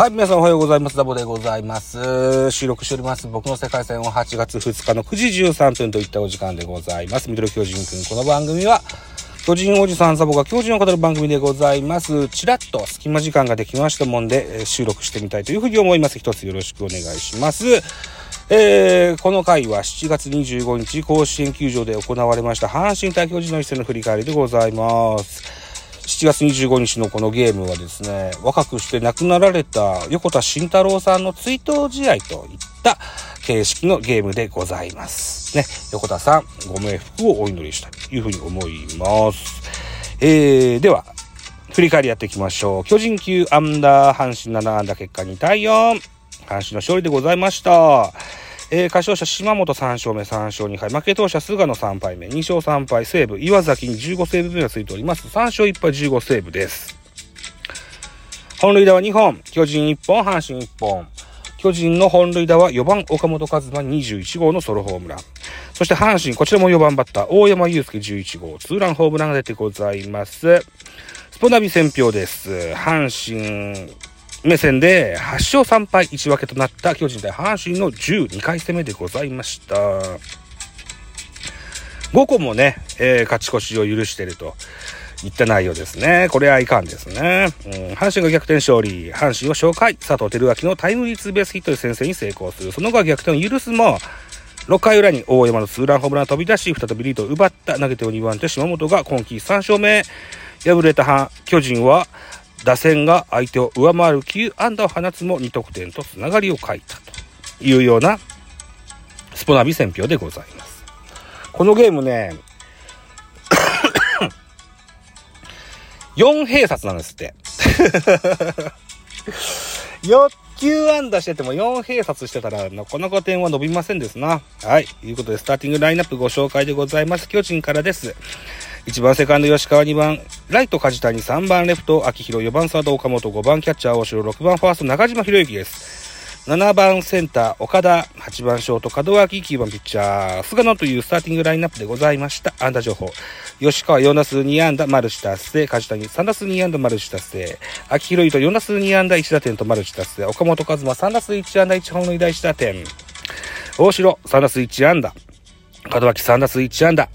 はい、皆さんおはようございます。ダボでございます。収録しております。僕の世界線は8月2日の9時13分といったお時間でございます。ミドル巨人くん。この番組は、巨人おじさんザボが巨人を語る番組でございます。ちらっと隙間時間ができましたもんで、えー収録してみたいというふうに思います。一つよろしくお願いします。えーこの回は7月25日、甲子園球場で行われました阪神対巨人の一戦の振り返りでございます。7月25日のこのゲームはですね、若くして亡くなられた横田慎太郎さんの追悼試合といった形式のゲームでございます。ね、横田さん、ご冥福をお祈りしたいというふうに思います。えー、では、振り返りやっていきましょう。巨人9アンダー、阪神7アンダー結果2対4。阪神の勝利でございました。えー、勝勝者島本3勝目3勝2敗、負け投者菅野3敗目、2勝3敗、西武、岩崎に15セーブ目がついております。3勝1敗15セーブです。本塁打は2本、巨人1本、阪神1本。巨人の本塁打は4番岡本和真21号のソロホームラン。そして阪神、こちらも4番バッター、大山祐介11号、ツーランホームランが出てございます。スポナビ選票です。阪神、目線で8勝3敗1分けとなった巨人対阪神の12回戦目でございました。5個もね、えー勝ち越しを許しているといった内容ですね。これはいかんですね。うん、阪神が逆転勝利。阪神を紹介。佐藤輝明のタイムリーツーベースヒットで先制に成功する。その後は逆転を許すも、6回裏に大山のツーランホームランが飛び出し、再びリードを奪った投げてを2番手島本が今季3勝目。敗れた巨人は、打線が相手を上回る9安打を放つも2得点とつながりを欠いたというようなスポナビ選評でございます。このゲームね、4併殺なんですって。4球安打してても4併殺してたらなかなか点は伸びませんですな。はい。ということで、スターティングラインナップご紹介でございます。巨人からです。1番セカンド吉川、2番ライト梶谷、3番レフト秋広、4番サード岡本、5番キャッチャー大城、6番ファースト中島博之です。7番センター岡田、8番ショート門脇、9番ピッチャー菅野というスターティングラインナップでございました。安打情報。吉川4打数2安打マルチ達成、梶谷3打数2安打マルチ達成、秋広と4打数2安打1打点とマルチ達成、岡本和真3打数1安打1本塁打1打点、大城3打数1安打、門脇3打数1安打。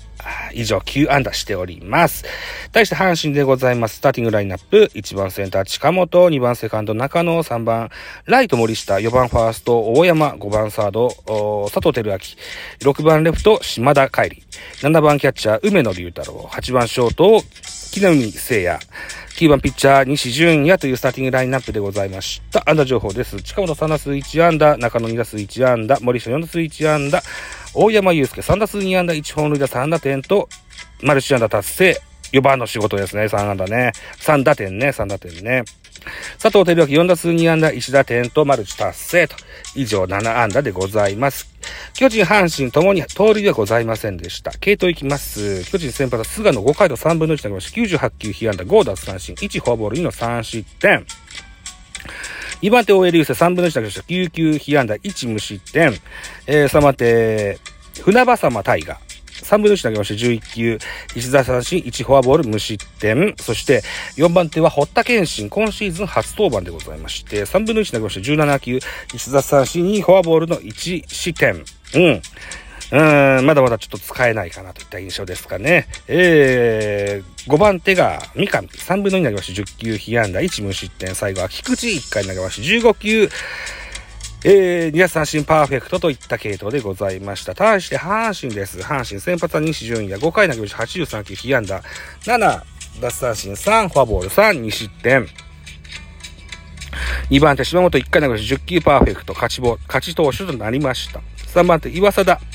以上9安打しております。対して阪神でございます。スターティングラインナップ。1番センター近本、2番セカンド中野、3番ライト森下、4番ファースト大山、5番サード佐藤輝明、6番レフト島田海里、7番キャッチャー梅野隆太郎、8番ショート木浪聖也、9番ピッチャー西純也というスターティングラインナップでございました。安打情報です。近本3打数1安打、中野2打数1安打、森下4打数1安打、大山祐介3打数2安打、1本塁打3打点と、マルチ安打達成。4番の仕事ですね、3安打ね。3打点ね、3打点ね。佐藤輝明4打数2安打、1打点とマルチ達成と。以上7安打でございます。巨人、阪神ともに盗塁はございませんでした。系統いきます。巨人先発は菅野5回と3分の1投げました。98球被安打、5奪三振、1フォアボール2の3失点。2番手、大江流星3分の1投げました。9球被安打、1無失点。えー、3番手、船場様大河。3分の1投げまして11球、1打三振、1フォアボール、無失点。そして、4番手は堀田健信、今シーズン初登板でございまして、3分の1投げまして17球、1打三振、2フォアボールの1失点。うん。うーん、まだまだちょっと使えないかなといった印象ですかね。えー、5番手が三上、3分の2投げまして10球、被安打、1無失点。最後は菊池、1回投げまして15球、えー、2打三振パーフェクトといった系統でございました。対して阪神です。阪神先発は西純也、5回投げまして83球、被安打、7奪三振、3フォアボール、3、2失点。2番手、島本1回投げまして10球パーフェクト、勝ちボ勝ち投手となりました。3番手、岩貞。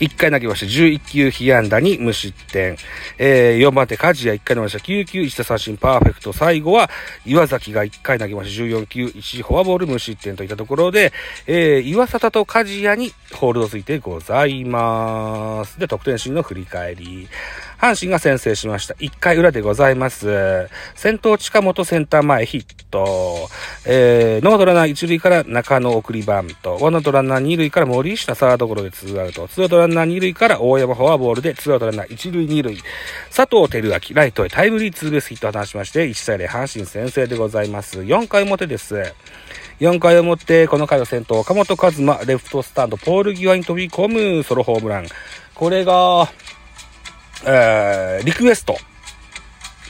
1回投げました。11球被安打に無失点。えー、4番手、梶谷1回投げました。9球1打三振パーフェクト。最後は、岩崎が1回投げました。14球1フォアボール無失点といったところで、えー、岩里と梶谷にホールドついてございます。で、得点シーンの振り返り。阪神が先制しました。1回裏でございます。先頭近本センター前ヒット。えー、ノーアウトランナー1塁から中野送りバント。ワンアウトランナー2塁から森下サードゴロで2アウト。ツーアウトランナー2塁から大山フォアボールでツーアウトランナー1塁2塁。佐藤輝明、ライトへタイムリーツーベースヒットを放しまして、1対0阪神先制でございます。4回表です。4回表、この回の先頭、岡本和真、レフトスタンド、ポール際に飛び込むソロホームラン。これが、えー、リクエスト、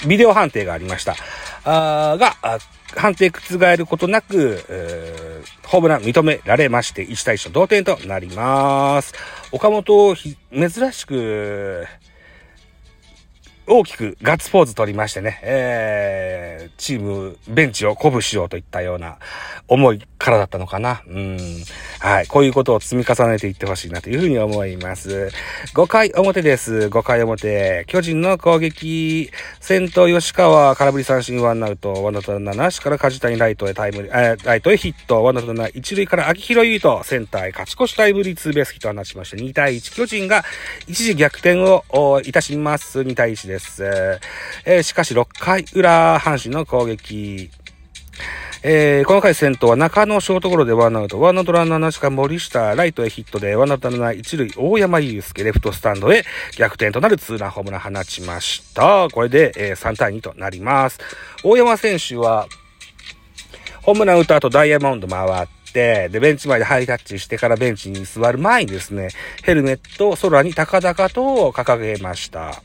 ビデオ判定がありました。あが、判定覆ることなく、えー、ホームラン認められまして、1対1同点となります。岡本、珍しく、大きくガッツポーズ取りましてね、えー、チーム、ベンチを鼓舞しようといったような思いからだったのかな。うん。はい。こういうことを積み重ねていってほしいなというふうに思います。5回表です。5回表。巨人の攻撃。先頭吉川、空振り三振ワンアウト。ワンアウトラなしから梶谷ライトへタイムリー、えー、ライトへヒット。ワンアウトラ一塁から秋広優斗、センターへ勝ち越しタイムリーツーベースヒットを放ちまして、2対1。巨人が一時逆転をいたします。2対1です。ですえー、しかし6回裏、阪神の攻撃。えー、この回先頭は中野ショートゴロでワンアウト。ワンアウトランナーなしか森下、ライトへヒットで、ワンアウトランナー一塁、大山祐介、レフトスタンドへ逆転となるツーランホームラン放ちました。これで、えー、3対2となります。大山選手は、ホームラン打った後ダイヤモンド回って、で、ベンチ前でハイタッチしてからベンチに座る前にですね、ヘルメットを空に高々と掲げました。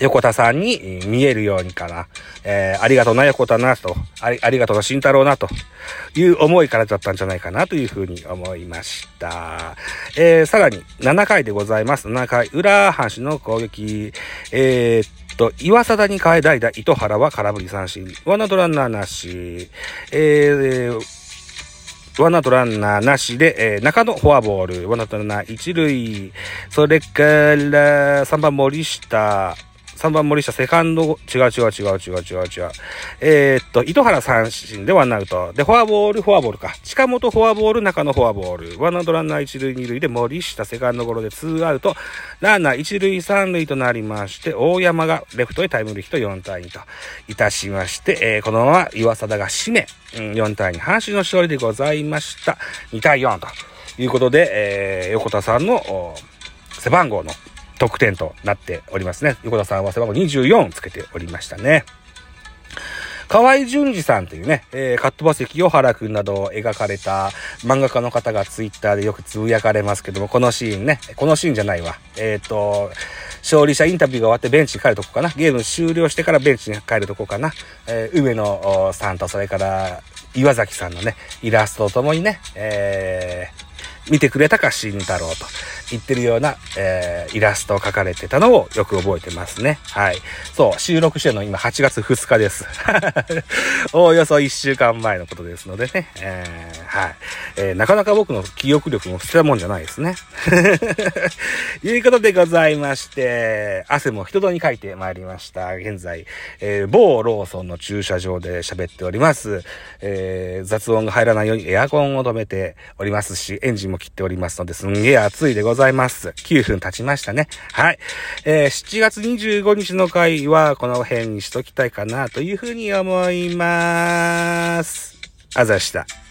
横田さんに見えるようにかな。えー、ありがとうな横田なと、ありありがとうな慎太郎なという思いからだったんじゃないかなというふうに思いました。えー、さらに7回でございます。7回裏、阪神の攻撃。えー、と、岩貞に変え代打、糸原は空振り三振。ワンアウトランナーなし。えー、ワンアウトランナーなしで、えー、中野フォアボール。ワンアウトランナー一塁。それから、3番森下。3番森下、セカンド、違う違う違う違う違う違う。えー、っと、糸原三振でワンアウト。で、フォアボール、フォアボールか。近本フォアボール、中野フォアボール。ワンアウトランナー一塁二塁で森下、セカンドゴロでツーアウト。ランナー一塁三塁となりまして、大山がレフトへタイムリーヒット4対2といたしまして、えー、このまま岩貞が締め、うん、4対2、阪神の勝利でございました。2対4ということで、えー、横田さんの背番号の得点となっておりますね。横田さんは背番号24つけておりましたね。河合淳二さんというね、えー、カットバ席を原くんなどを描かれた漫画家の方がツイッターでよくつぶやかれますけども、このシーンね、このシーンじゃないわ。えっ、ー、と、勝利者インタビューが終わってベンチに帰るとこかな。ゲーム終了してからベンチに帰るとこかな。えー、梅野さんとそれから岩崎さんのね、イラストとともにね、えー、見てくれたか慎太郎と。言ってるような、えー、イラストを描かれてたのをよく覚えてますね。はい。そう、収録しての今8月2日です。お およそ1週間前のことですのでね。えー、はい。えー、なかなか僕の記憶力も捨てたもんじゃないですね。と いうことでございまして、汗も人通りに書いてまいりました。現在、えー、某ローソンの駐車場で喋っております。えー、雑音が入らないようにエアコンを止めておりますし、エンジンも切っておりますので、すんげえ暑いでございます。ございます。9分経ちましたね。はい。えー、7月25日の回はこの辺にしときたいかなというふうに思います。あざした。